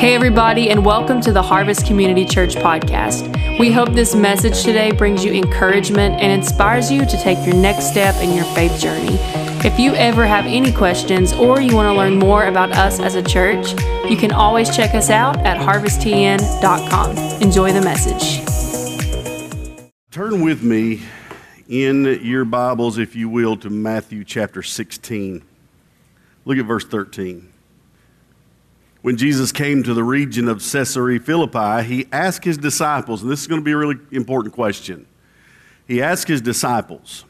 Hey, everybody, and welcome to the Harvest Community Church podcast. We hope this message today brings you encouragement and inspires you to take your next step in your faith journey. If you ever have any questions or you want to learn more about us as a church, you can always check us out at harvesttn.com. Enjoy the message. Turn with me in your Bibles, if you will, to Matthew chapter 16. Look at verse 13. When Jesus came to the region of Caesarea Philippi, he asked his disciples, and this is going to be a really important question. He asked his disciples,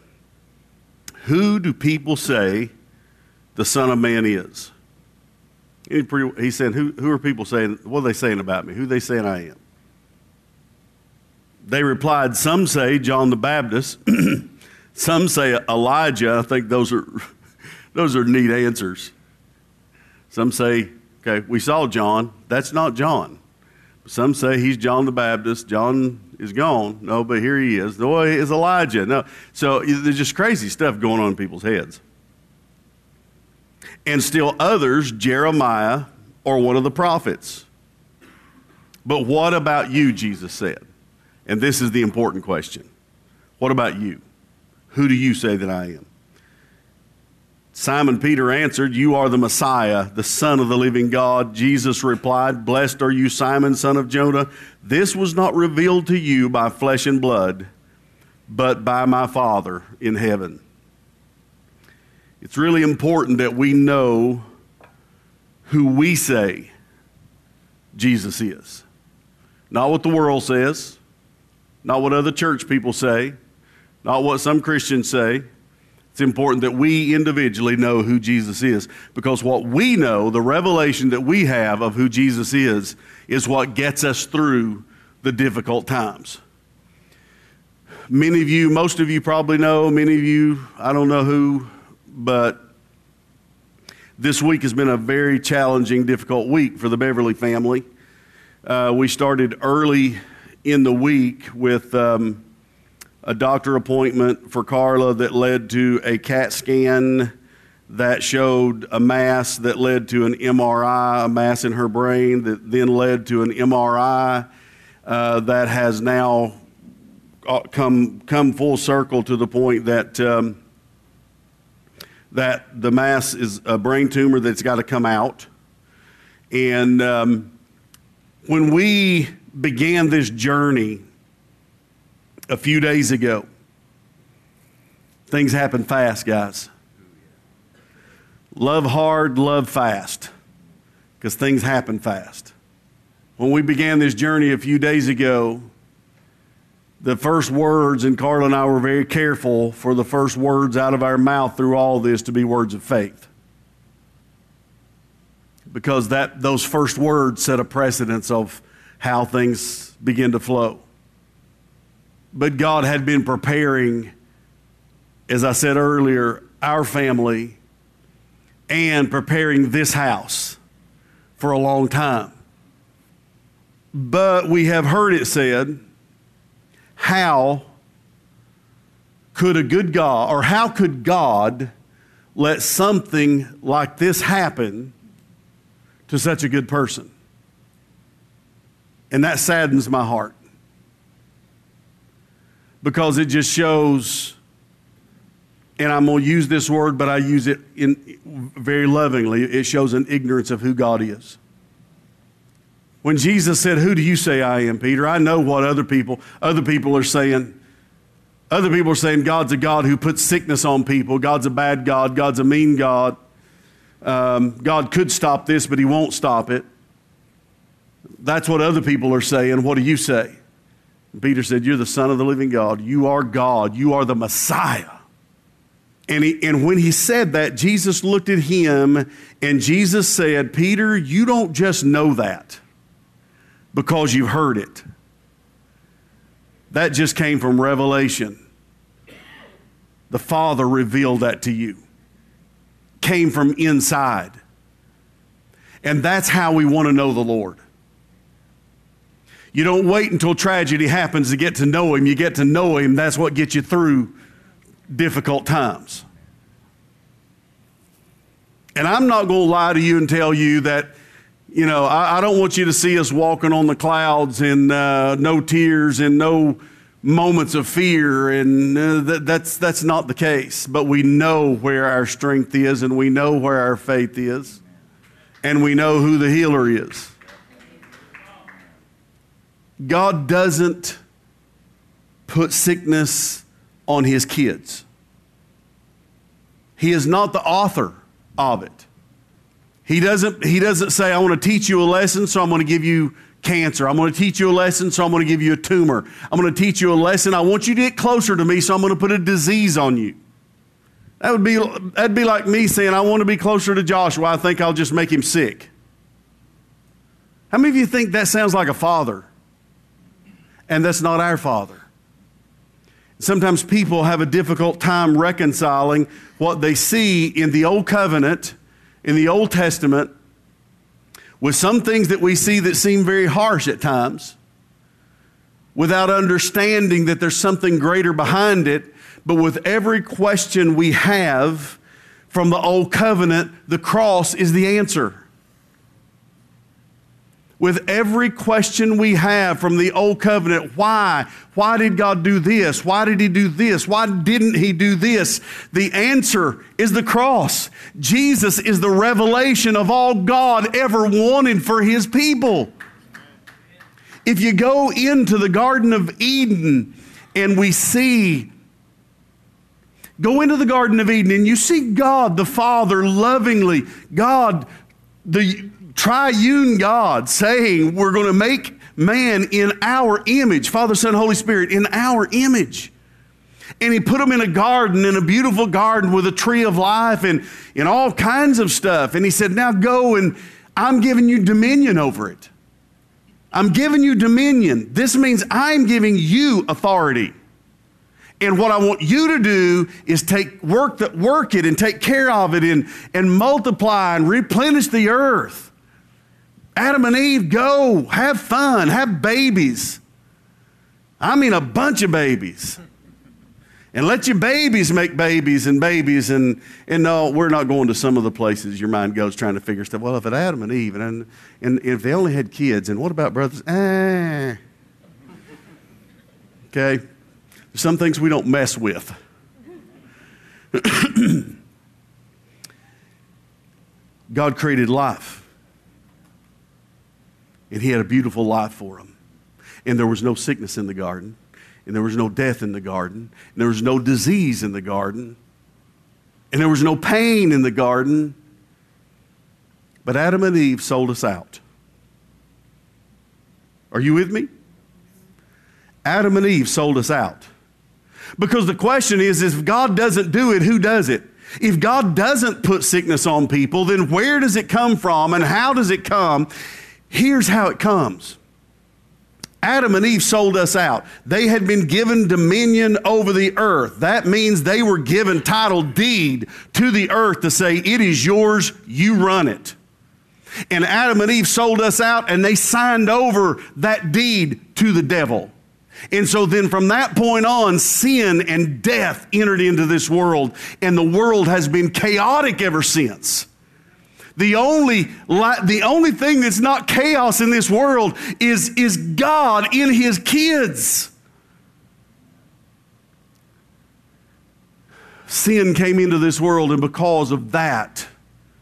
Who do people say the Son of Man is? He said, Who, who are people saying, what are they saying about me? Who are they saying I am? They replied, Some say John the Baptist, some say Elijah. I think those are, those are neat answers. Some say Okay, we saw John. That's not John. Some say he's John the Baptist. John is gone. No, but here he is. The he is Elijah. No. So there's just crazy stuff going on in people's heads. And still others, Jeremiah or one of the prophets. But what about you, Jesus said? And this is the important question. What about you? Who do you say that I am? Simon Peter answered, You are the Messiah, the Son of the living God. Jesus replied, Blessed are you, Simon, son of Jonah. This was not revealed to you by flesh and blood, but by my Father in heaven. It's really important that we know who we say Jesus is. Not what the world says, not what other church people say, not what some Christians say it's important that we individually know who Jesus is because what we know, the revelation that we have of who Jesus is, is what gets us through the difficult times. Many of you, most of you probably know, many of you, I don't know who, but this week has been a very challenging, difficult week for the Beverly family. Uh, we started early in the week with. Um, a doctor appointment for Carla that led to a CAT scan that showed a mass that led to an MRI, a mass in her brain that then led to an MRI uh, that has now uh, come come full circle to the point that um, that the mass is a brain tumor that's got to come out. And um, when we began this journey a few days ago. Things happen fast, guys. Love hard, love fast, because things happen fast. When we began this journey a few days ago, the first words, and Carla and I were very careful for the first words out of our mouth through all this to be words of faith. Because that, those first words set a precedence of how things begin to flow. But God had been preparing, as I said earlier, our family and preparing this house for a long time. But we have heard it said, how could a good God, or how could God let something like this happen to such a good person? And that saddens my heart because it just shows, and I'm going to use this word, but I use it in very lovingly. It shows an ignorance of who God is. When Jesus said, "Who do you say I am, Peter?" I know what other people other people are saying. Other people are saying God's a God who puts sickness on people. God's a bad God. God's a mean God. Um, God could stop this, but He won't stop it. That's what other people are saying. What do you say? Peter said, You're the Son of the living God. You are God. You are the Messiah. And, he, and when he said that, Jesus looked at him and Jesus said, Peter, you don't just know that because you've heard it. That just came from revelation. The Father revealed that to you, came from inside. And that's how we want to know the Lord. You don't wait until tragedy happens to get to know Him. You get to know Him. That's what gets you through difficult times. And I'm not going to lie to you and tell you that, You know, I, I don't want you to see us walking on the clouds and uh, no tears and no moments of fear, and uh, that, that's, that's not the case. But we know where our strength is, and we know where our faith is, and we know who the healer is. God doesn't put sickness on his kids. He is not the author of it. He doesn't, he doesn't say, I want to teach you a lesson, so I'm going to give you cancer. I'm going to teach you a lesson, so I'm going to give you a tumor. I'm going to teach you a lesson. I want you to get closer to me, so I'm going to put a disease on you. That would be, that'd be like me saying, I want to be closer to Joshua. I think I'll just make him sick. How many of you think that sounds like a father? And that's not our father. Sometimes people have a difficult time reconciling what they see in the Old Covenant, in the Old Testament, with some things that we see that seem very harsh at times, without understanding that there's something greater behind it. But with every question we have from the Old Covenant, the cross is the answer with every question we have from the old covenant. Why? Why did god do this? Why did he do this? Why didn't he do this? The answer is the cross. Jesus is the revelation of all god ever wanted for his people. If you go into the garden of eden and we see go into the garden of eden and you see god the father lovingly god the triune God saying we're going to make man in our image, Father, Son, Holy Spirit, in our image. And he put them in a garden, in a beautiful garden with a tree of life and, and all kinds of stuff. And he said, Now go and I'm giving you dominion over it. I'm giving you dominion. This means I'm giving you authority. And what I want you to do is take work that work it and take care of it and, and multiply and replenish the earth. Adam and Eve, go, have fun, have babies. I mean, a bunch of babies. And let your babies make babies and babies. And, and no, we're not going to some of the places your mind goes trying to figure stuff. Well, if it Adam and Eve, and, and if they only had kids, and what about brothers? Eh. Okay? Some things we don't mess with. God created life. And he had a beautiful life for him. And there was no sickness in the garden, and there was no death in the garden, and there was no disease in the garden, and there was no pain in the garden. But Adam and Eve sold us out. Are you with me? Adam and Eve sold us out. Because the question is if God doesn't do it, who does it? If God doesn't put sickness on people, then where does it come from and how does it come? Here's how it comes. Adam and Eve sold us out. They had been given dominion over the earth. That means they were given title deed to the earth to say, It is yours, you run it. And Adam and Eve sold us out and they signed over that deed to the devil. And so then from that point on, sin and death entered into this world, and the world has been chaotic ever since. The only, the only thing that's not chaos in this world is, is God in his kids. Sin came into this world, and because of that,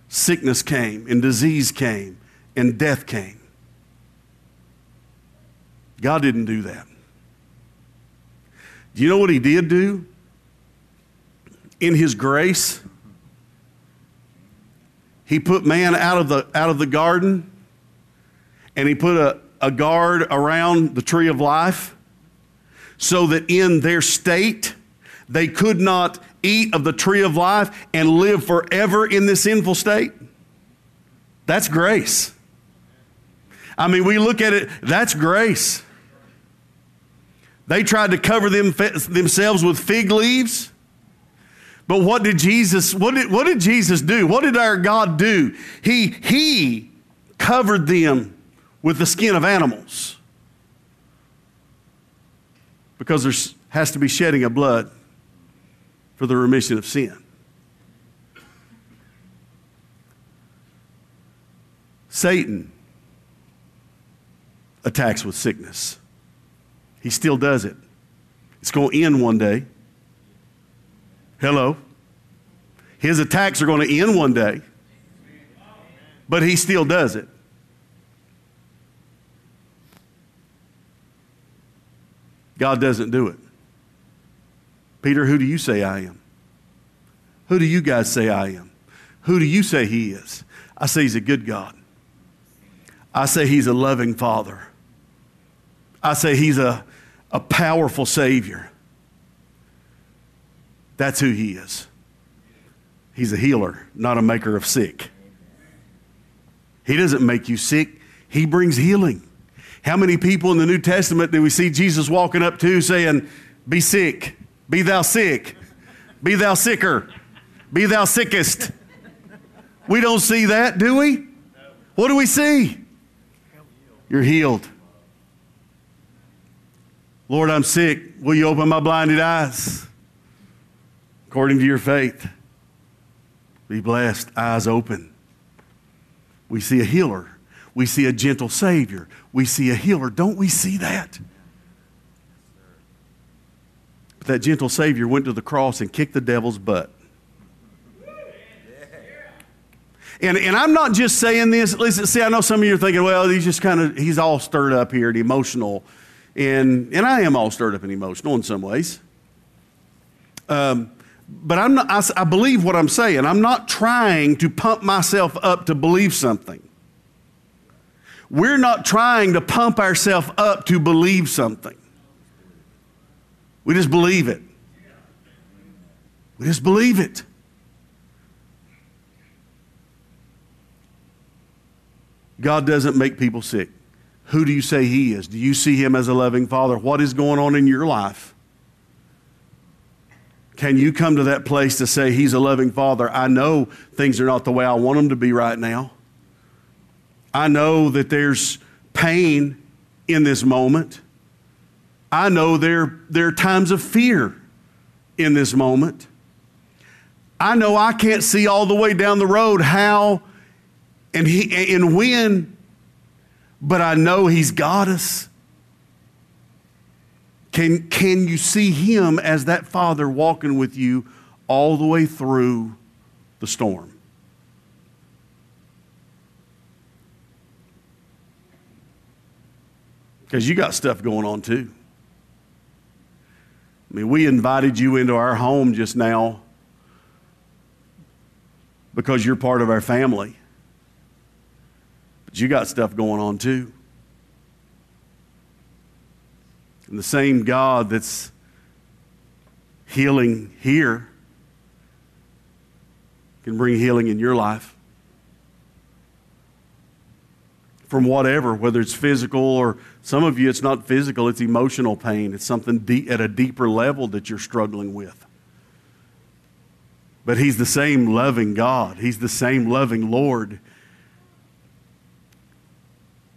sickness came, and disease came, and death came. God didn't do that. Do you know what he did do? In his grace, he put man out of the, out of the garden and he put a, a guard around the tree of life so that in their state they could not eat of the tree of life and live forever in this sinful state? That's grace. I mean, we look at it, that's grace. They tried to cover them, themselves with fig leaves. But what did Jesus, what did, what did Jesus do? What did our God do? He, he covered them with the skin of animals. Because there has to be shedding of blood for the remission of sin. Satan attacks with sickness. He still does it. It's going to end one day. Hello. His attacks are going to end one day, but he still does it. God doesn't do it. Peter, who do you say I am? Who do you guys say I am? Who do you say he is? I say he's a good God. I say he's a loving father. I say he's a, a powerful Savior. That's who he is. He's a healer, not a maker of sick. He doesn't make you sick, he brings healing. How many people in the New Testament do we see Jesus walking up to saying, Be sick, be thou sick, be thou sicker, be thou sickest? We don't see that, do we? What do we see? You're healed. Lord, I'm sick. Will you open my blinded eyes? According to your faith. Be blessed, eyes open. We see a healer. We see a gentle Savior. We see a healer. Don't we see that? But that gentle Savior went to the cross and kicked the devil's butt. And, and I'm not just saying this. Listen, see, I know some of you are thinking, well, he's just kind of, he's all stirred up here and emotional. And, and I am all stirred up and emotional in some ways. Um, but I'm not, I, I believe what I'm saying. I'm not trying to pump myself up to believe something. We're not trying to pump ourselves up to believe something. We just believe it. We just believe it. God doesn't make people sick. Who do you say He is? Do you see Him as a loving Father? What is going on in your life? Can you come to that place to say, He's a loving Father? I know things are not the way I want them to be right now. I know that there's pain in this moment. I know there, there are times of fear in this moment. I know I can't see all the way down the road how and, he, and when, but I know He's got us. Can, can you see Him as that Father walking with you all the way through the storm? Because you got stuff going on too. I mean, we invited you into our home just now because you're part of our family. But you got stuff going on too. And the same God that's healing here can bring healing in your life. From whatever, whether it's physical or some of you, it's not physical, it's emotional pain. It's something deep, at a deeper level that you're struggling with. But He's the same loving God, He's the same loving Lord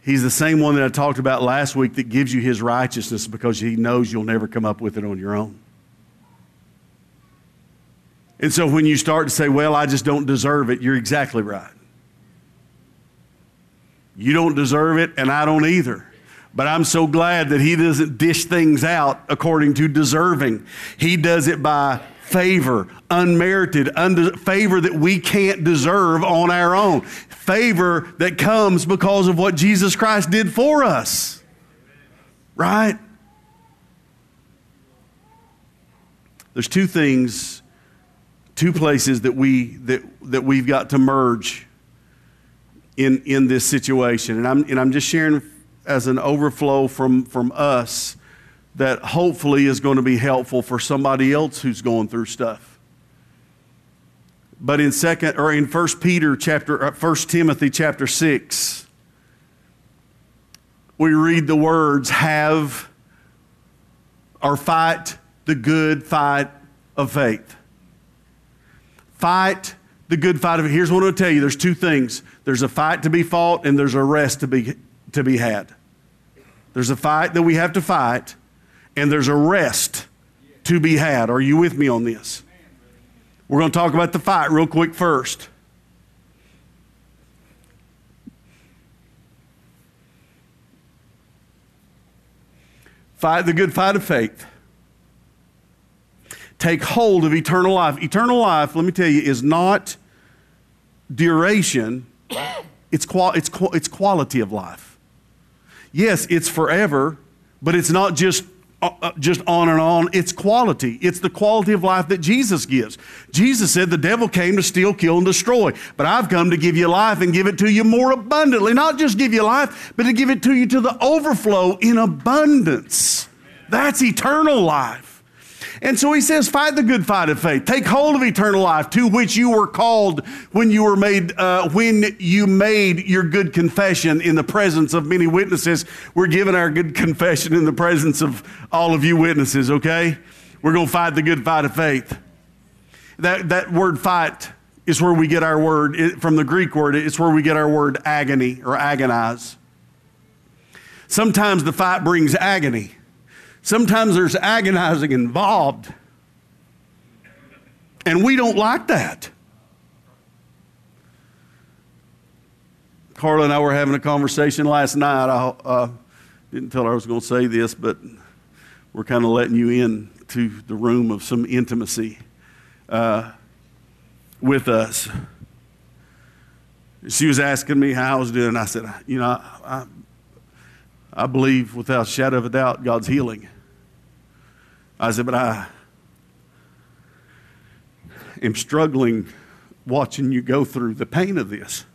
He's the same one that I talked about last week that gives you his righteousness because he knows you'll never come up with it on your own. And so when you start to say, well, I just don't deserve it, you're exactly right. You don't deserve it, and I don't either. But I'm so glad that he doesn't dish things out according to deserving. He does it by favor, unmerited, favor that we can't deserve on our own, favor that comes because of what Jesus Christ did for us. Right? There's two things, two places that we that that we've got to merge in in this situation, and I'm and I'm just sharing as an overflow from from us that hopefully is going to be helpful for somebody else who's going through stuff. But in second or in First Peter chapter uh, First Timothy chapter 6 we read the words have or fight the good fight of faith. Fight the good fight of it. Here's what I'm going to tell you. There's two things. There's a fight to be fought and there's a rest to be to be had. There's a fight that we have to fight and there's a rest to be had. Are you with me on this? We're going to talk about the fight real quick first. Fight the good fight of faith. Take hold of eternal life. Eternal life, let me tell you, is not duration, it's, qual- it's, qual- it's quality of life. Yes, it's forever, but it's not just Uh, uh, just on and on. It's quality. It's the quality of life that Jesus gives. Jesus said, The devil came to steal, kill, and destroy, but I've come to give you life and give it to you more abundantly. Not just give you life, but to give it to you to the overflow in abundance. That's eternal life. And so he says, fight the good fight of faith. Take hold of eternal life to which you were called when you were made, uh, when you made your good confession in the presence of many witnesses. We're giving our good confession in the presence of all of you witnesses, okay? We're going to fight the good fight of faith. That, that word fight is where we get our word, it, from the Greek word, it's where we get our word agony or agonize. Sometimes the fight brings agony. Sometimes there's agonizing involved. And we don't like that. Carla and I were having a conversation last night. I uh, didn't tell her I was going to say this, but we're kind of letting you in to the room of some intimacy uh, with us. She was asking me how I was doing. I said, you know, I, I believe without a shadow of a doubt God's healing. I said, but I am struggling watching you go through the pain of this.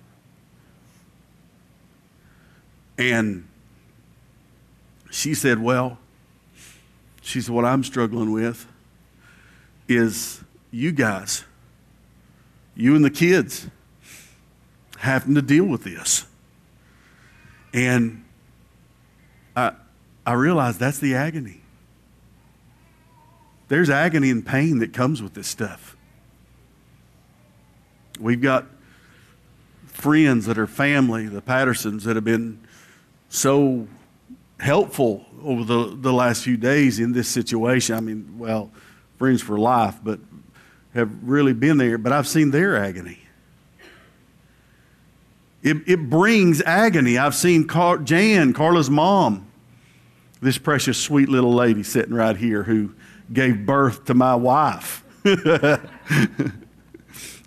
And she said, Well, she said, What I'm struggling with is you guys, you and the kids, having to deal with this. And I, I realized that's the agony. There's agony and pain that comes with this stuff. We've got friends that are family, the Pattersons, that have been so helpful over the, the last few days in this situation. I mean, well, friends for life, but have really been there. But I've seen their agony. It, it brings agony. I've seen Car- Jan, Carla's mom, this precious, sweet little lady sitting right here who gave birth to my wife and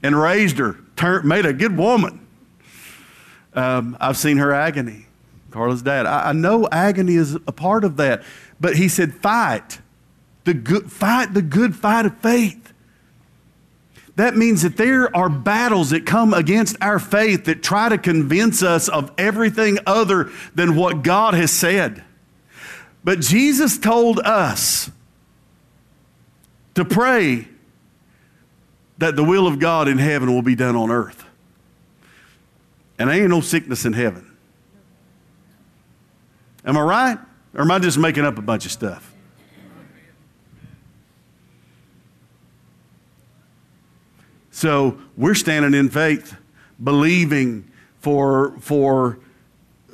raised her, turned, made a good woman. Um, I've seen her agony. Carla's dad. I, I know agony is a part of that, but he said, "Fight the good fight the good fight of faith." That means that there are battles that come against our faith that try to convince us of everything other than what God has said. But Jesus told us to pray that the will of God in heaven will be done on earth. And there ain't no sickness in heaven. Am I right? Or am I just making up a bunch of stuff? So we're standing in faith, believing for, for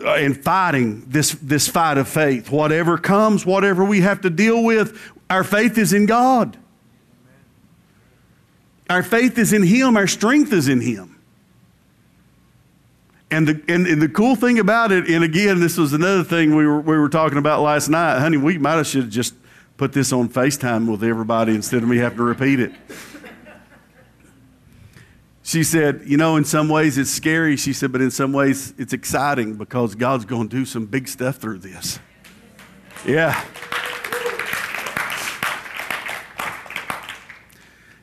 uh, and fighting this, this fight of faith. Whatever comes, whatever we have to deal with, our faith is in God. Our faith is in Him, our strength is in Him. And the, and, and, the cool thing about it, and again, this was another thing we were, we were talking about last night. Honey, we might have should have just put this on FaceTime with everybody instead of me having to repeat it. She said, You know, in some ways it's scary. She said, But in some ways it's exciting because God's going to do some big stuff through this. Yeah.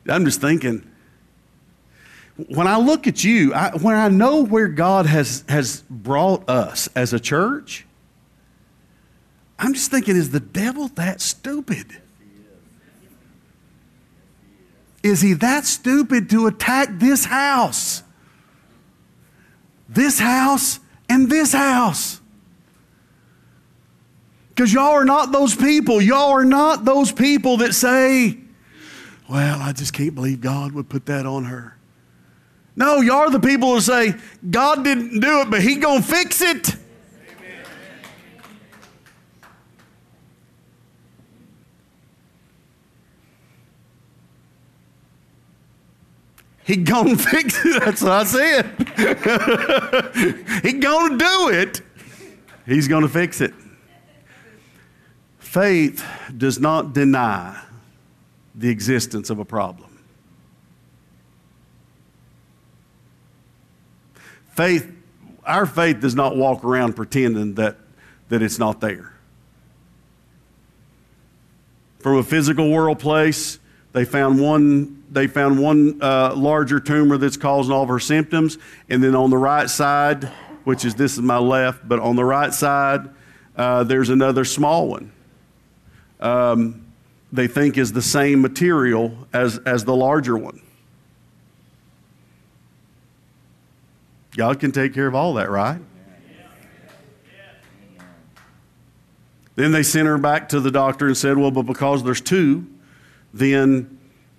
I'm just thinking, when I look at you, I, when I know where God has, has brought us as a church, I'm just thinking, is the devil that stupid? Is he that stupid to attack this house? This house and this house. Because y'all are not those people. Y'all are not those people that say, well, I just can't believe God would put that on her. No, y'all are the people who say, God didn't do it, but he gonna fix it. He gonna fix it. That's what I said. he gonna do it. He's gonna fix it. faith does not deny the existence of a problem. Faith, our faith does not walk around pretending that, that it's not there. From a physical world place, they found one, they found one uh, larger tumor that's causing all of her symptoms. And then on the right side, which is this is my left, but on the right side, uh, there's another small one. Um, they think is the same material as, as the larger one. God can take care of all that, right? Then they sent her back to the doctor and said, Well, but because there's two, then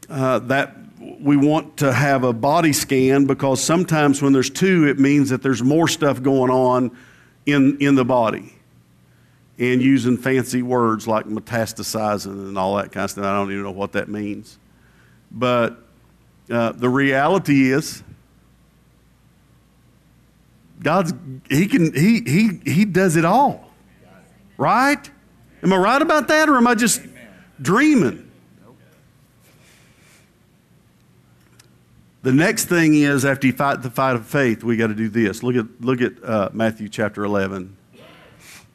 uh, that we want to have a body scan because sometimes when there's two, it means that there's more stuff going on in, in the body. And using fancy words like metastasizing and all that kind of stuff. I don't even know what that means. But uh, the reality is, God's he can he he he does it all. Right? Am I right about that or am I just dreaming? The next thing is after you fight the fight of faith, we got to do this. Look at look at uh, Matthew chapter 11,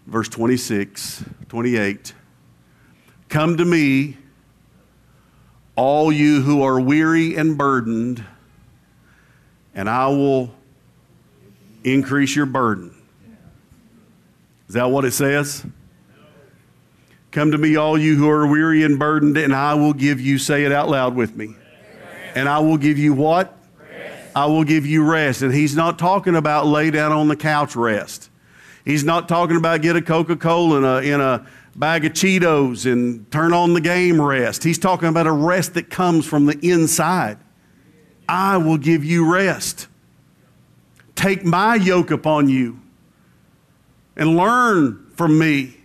verse 26, 28. Come to me, all you who are weary and burdened, and I will increase your burden. Is that what it says? Come to me, all you who are weary and burdened, and I will give you, say it out loud with me. And I will give you what? Rest. I will give you rest. And he's not talking about lay down on the couch rest. He's not talking about get a Coca Cola in a, bag of Cheetos and turn on the game rest. He's talking about a rest that comes from the inside. I will give you rest. Take my yoke upon you and learn from me.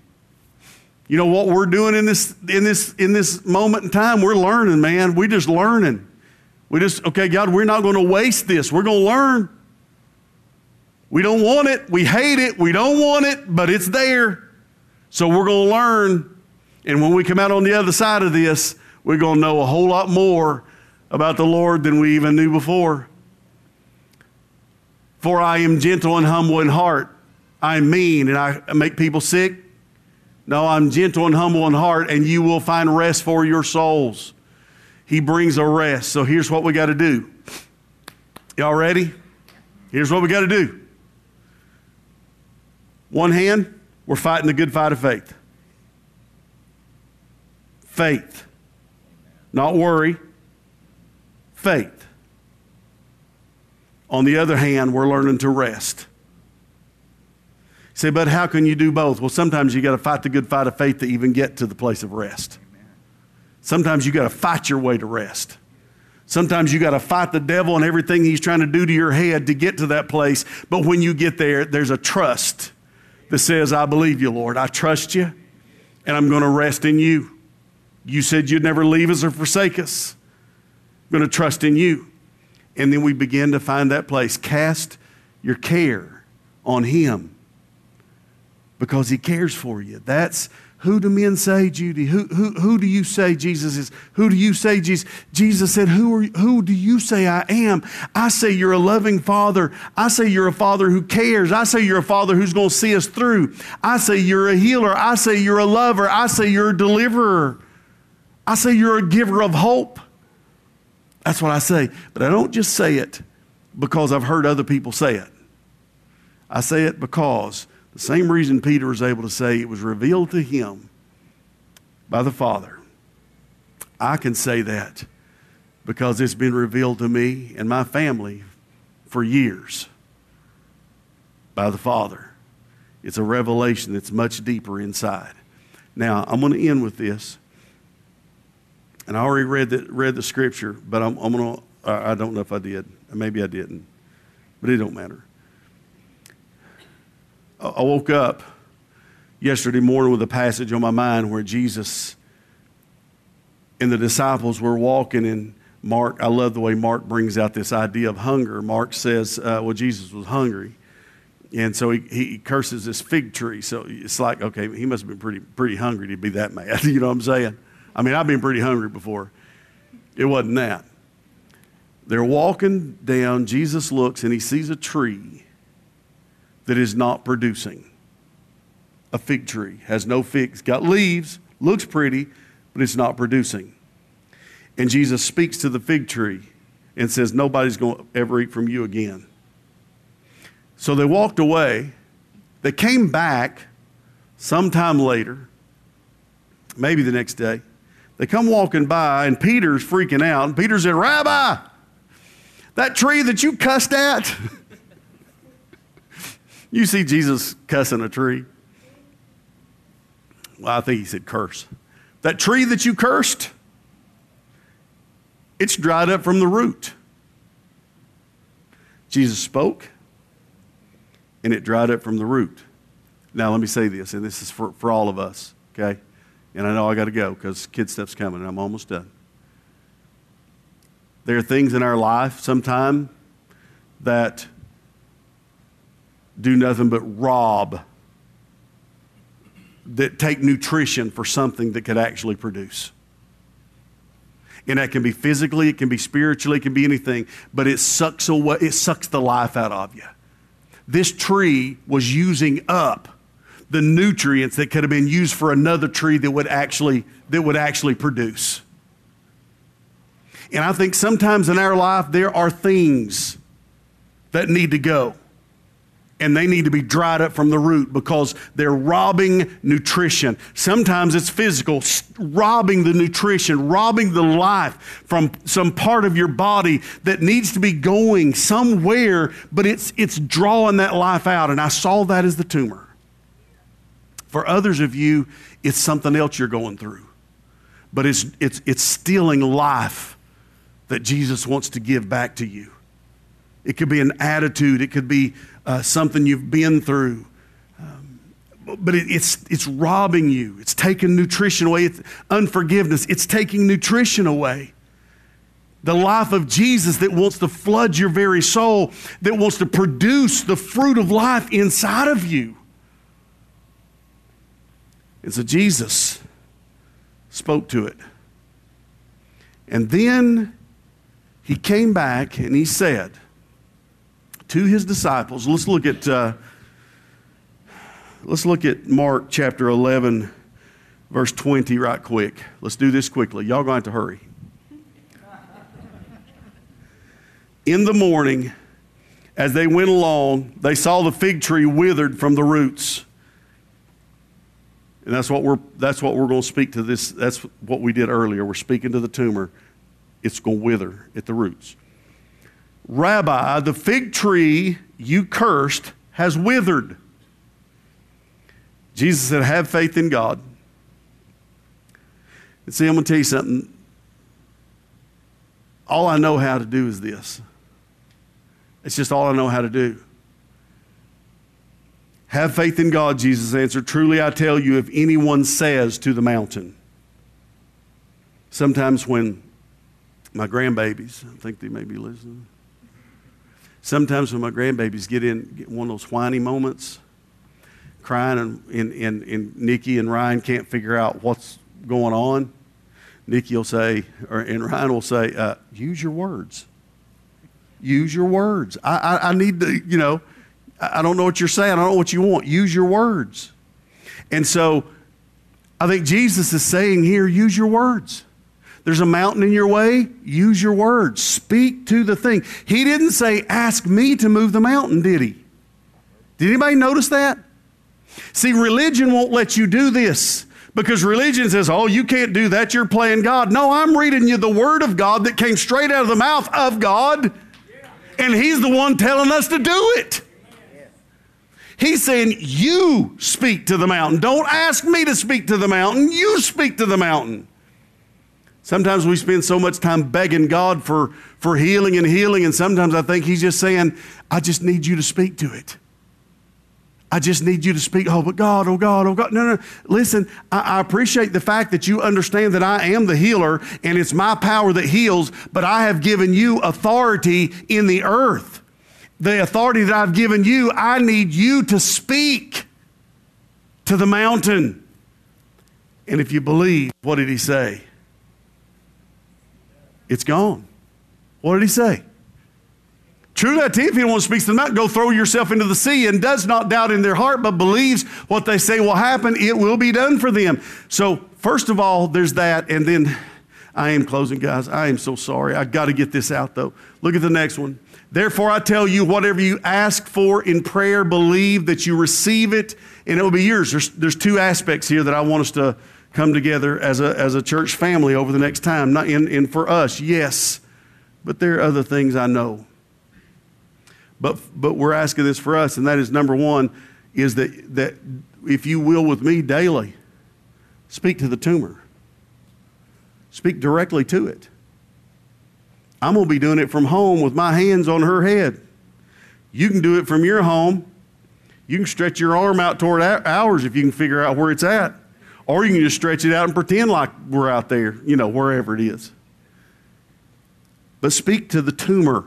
You know what we're doing in this, in this, in this moment in time? We're learning, man. We're just learning. We just, okay, God, we're not going to waste this. We're going to learn. We don't want it. We hate it. We don't want it, but it's there. So we're going to learn. And when we come out on the other side of this, we're going to know a whole lot more about the Lord than we even knew before. For I am gentle and humble in heart. I am mean and I make people sick. No, I'm gentle and humble in heart, and you will find rest for your souls. He brings a rest. So here's what we got to do. Y'all ready? Here's what we got to do. One hand, we're fighting the good fight of faith. Faith. Not worry. Faith. On the other hand, we're learning to rest. Say, but how can you do both? Well, sometimes you got to fight the good fight of faith to even get to the place of rest. Sometimes you got to fight your way to rest. Sometimes you got to fight the devil and everything he's trying to do to your head to get to that place. But when you get there, there's a trust that says, I believe you, Lord. I trust you, and I'm going to rest in you. You said you'd never leave us or forsake us. I'm going to trust in you. And then we begin to find that place. Cast your care on Him because He cares for you. That's who do men say, Judy? Who, who, who do you say Jesus is? Who do you say Jesus? Jesus said, who, are, who do you say I am? I say you're a loving father. I say you're a father who cares. I say you're a father who's going to see us through. I say you're a healer. I say you're a lover. I say you're a deliverer. I say you're a giver of hope. That's what I say. But I don't just say it because I've heard other people say it. I say it because the same reason Peter was able to say it was revealed to him by the Father. I can say that because it's been revealed to me and my family for years by the Father. It's a revelation that's much deeper inside. Now, I'm going to end with this. And I already read the, read the scripture, but I'm, I'm going to, I don't know if I did. Maybe I didn't. But it don't matter. I woke up yesterday morning with a passage on my mind where Jesus and the disciples were walking in Mark. I love the way Mark brings out this idea of hunger. Mark says, uh, well, Jesus was hungry. And so he, he curses this fig tree. So it's like, okay, he must have been pretty, pretty hungry to be that mad. you know what I'm saying? I mean, I've been pretty hungry before. It wasn't that. They're walking down. Jesus looks and he sees a tree that is not producing. A fig tree has no figs, got leaves, looks pretty, but it's not producing. And Jesus speaks to the fig tree and says, Nobody's going to ever eat from you again. So they walked away. They came back sometime later, maybe the next day. They come walking by, and Peter's freaking out. And Peter said, Rabbi, that tree that you cussed at. you see Jesus cussing a tree. Well, I think he said curse. That tree that you cursed, it's dried up from the root. Jesus spoke, and it dried up from the root. Now, let me say this, and this is for, for all of us, okay? And I know I got to go because kid stuff's coming, and I'm almost done. There are things in our life sometime that do nothing but rob, that take nutrition for something that could actually produce. And that can be physically, it can be spiritually, it can be anything, but it sucks away, it sucks the life out of you this tree was using up the nutrients that could have been used for another tree that would actually that would actually produce. And I think sometimes in our life there are things that need to go and they need to be dried up from the root because they're robbing nutrition. Sometimes it's physical, robbing the nutrition, robbing the life from some part of your body that needs to be going somewhere, but it's, it's drawing that life out. And I saw that as the tumor. For others of you, it's something else you're going through, but it's, it's, it's stealing life that Jesus wants to give back to you. It could be an attitude, it could be uh, something you've been through. Um, but it, it's, it's robbing you, it's taking nutrition away. It's unforgiveness, it's taking nutrition away. The life of Jesus that wants to flood your very soul, that wants to produce the fruit of life inside of you. And so Jesus spoke to it. And then he came back and he said, to his disciples. Let's look at uh, let's look at Mark chapter 11, verse 20, right quick. Let's do this quickly. Y'all going to to hurry. In the morning, as they went along, they saw the fig tree withered from the roots. And that's what we're that's what we're going to speak to this. That's what we did earlier. We're speaking to the tumor. It's going to wither at the roots. Rabbi, the fig tree you cursed has withered. Jesus said, Have faith in God. And see, I'm going to tell you something. All I know how to do is this. It's just all I know how to do. Have faith in God, Jesus answered. Truly I tell you, if anyone says to the mountain, sometimes when my grandbabies, I think they may be listening, Sometimes when my grandbabies get in get one of those whiny moments, crying, and, and, and, and Nikki and Ryan can't figure out what's going on, Nikki will say, or, and Ryan will say, uh, use your words. Use your words. I, I, I need to, you know, I don't know what you're saying. I don't know what you want. Use your words. And so I think Jesus is saying here, use your words. There's a mountain in your way, use your words. Speak to the thing. He didn't say, Ask me to move the mountain, did he? Did anybody notice that? See, religion won't let you do this because religion says, Oh, you can't do that. You're playing God. No, I'm reading you the word of God that came straight out of the mouth of God, and He's the one telling us to do it. He's saying, You speak to the mountain. Don't ask me to speak to the mountain. You speak to the mountain. Sometimes we spend so much time begging God for, for healing and healing, and sometimes I think He's just saying, I just need you to speak to it. I just need you to speak. Oh, but God, oh God, oh God. No, no. Listen, I, I, appreciate the fact that you understand that I am the healer and it's my power that heals, but I have given you authority in the earth. the authority that I've given you, I need you to speak to the mountain. And if you believe, what did he say? It's gone. What did he say? True tell you, if anyone speaks to the mountain, go throw yourself into the sea and does not doubt in their heart, but believes what they say will happen, it will be done for them. So, first of all, there's that. And then I am closing, guys. I am so sorry. I got to get this out, though. Look at the next one. Therefore, I tell you, whatever you ask for in prayer, believe that you receive it and it will be yours. There's, there's two aspects here that I want us to come together as a, as a church family over the next time. Not in, in for us, yes, but there are other things I know. But, but we're asking this for us, and that is number one, is that, that if you will with me daily, speak to the tumor. Speak directly to it. I'm going to be doing it from home with my hands on her head. You can do it from your home. You can stretch your arm out toward ours if you can figure out where it's at. Or you can just stretch it out and pretend like we're out there, you know, wherever it is. But speak to the tumor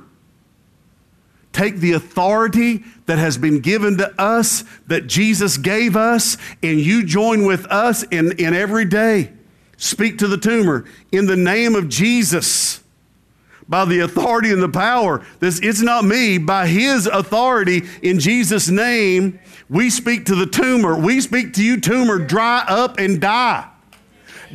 take the authority that has been given to us, that Jesus gave us, and you join with us in, in every day. Speak to the tumor in the name of Jesus. By the authority and the power. This it's not me, by his authority in Jesus' name, we speak to the tumor. We speak to you, tumor, dry up and die.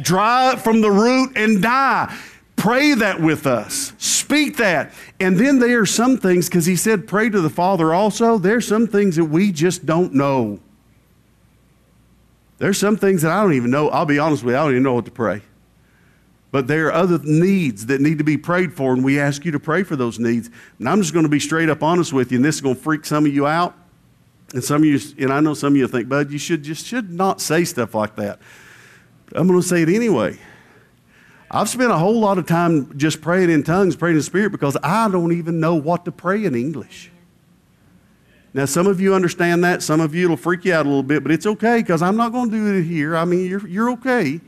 Dry up from the root and die. Pray that with us. Speak that. And then there are some things, because he said, pray to the Father also. There's some things that we just don't know. There's some things that I don't even know. I'll be honest with you, I don't even know what to pray. But there are other needs that need to be prayed for, and we ask you to pray for those needs. And I'm just going to be straight up honest with you, and this is going to freak some of you out. And some of you, and I know some of you think, Bud, you should just should not say stuff like that. I'm going to say it anyway. I've spent a whole lot of time just praying in tongues, praying in Spirit, because I don't even know what to pray in English. Now, some of you understand that. Some of you it'll freak you out a little bit, but it's okay because I'm not going to do it here. I mean, you're, you're okay.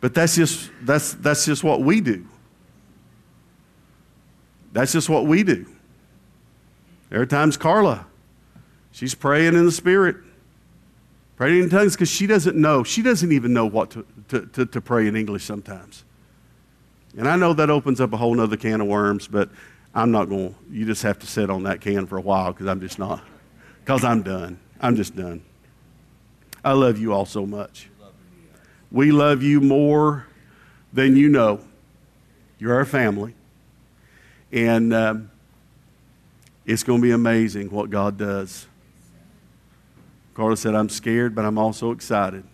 But that's just, that's, that's just what we do. That's just what we do. There are times Carla, she's praying in the Spirit. Praying in tongues because she doesn't know. She doesn't even know what to, to, to, to, pray in English sometimes. And I know that opens up a whole other can of worms, but I'm not going to, you just have to sit on that can for a while because I'm just not, because I'm done. I'm just done. I love you all so much. We love you more than you know. You're our family. And um, it's going to be amazing what God does. Carla said, I'm scared, but I'm also excited.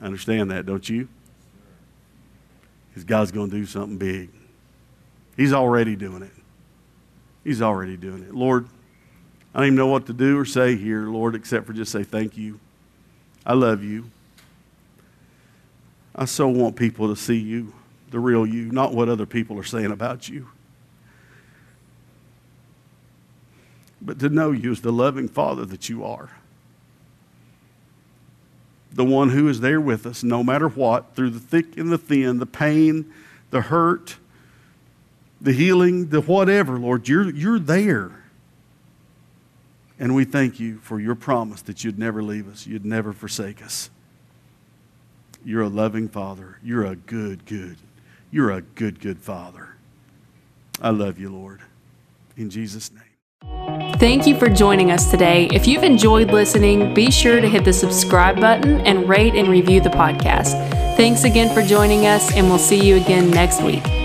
I understand that, don't you? Because God's going to do something big. He's already doing it. He's already doing it. Lord, I don't even know what to do or say here, Lord, except for just say thank you. I love you. I so want people to see you, the real you, not what other people are saying about you. but to know you as the loving Father that you are. The one who is there with us no matter what, through the thick and the thin, the pain, the hurt, the healing, the whatever, Lord, you're, you're there. And we thank you for your promise that you'd never leave us, you'd never forsake us. You're a loving Father. You're a good, good, you're a good, good Father. I love you, Lord. In Jesus' name. Thank you for joining us today. If you've enjoyed listening, be sure to hit the subscribe button and rate and review the podcast. Thanks again for joining us, and we'll see you again next week.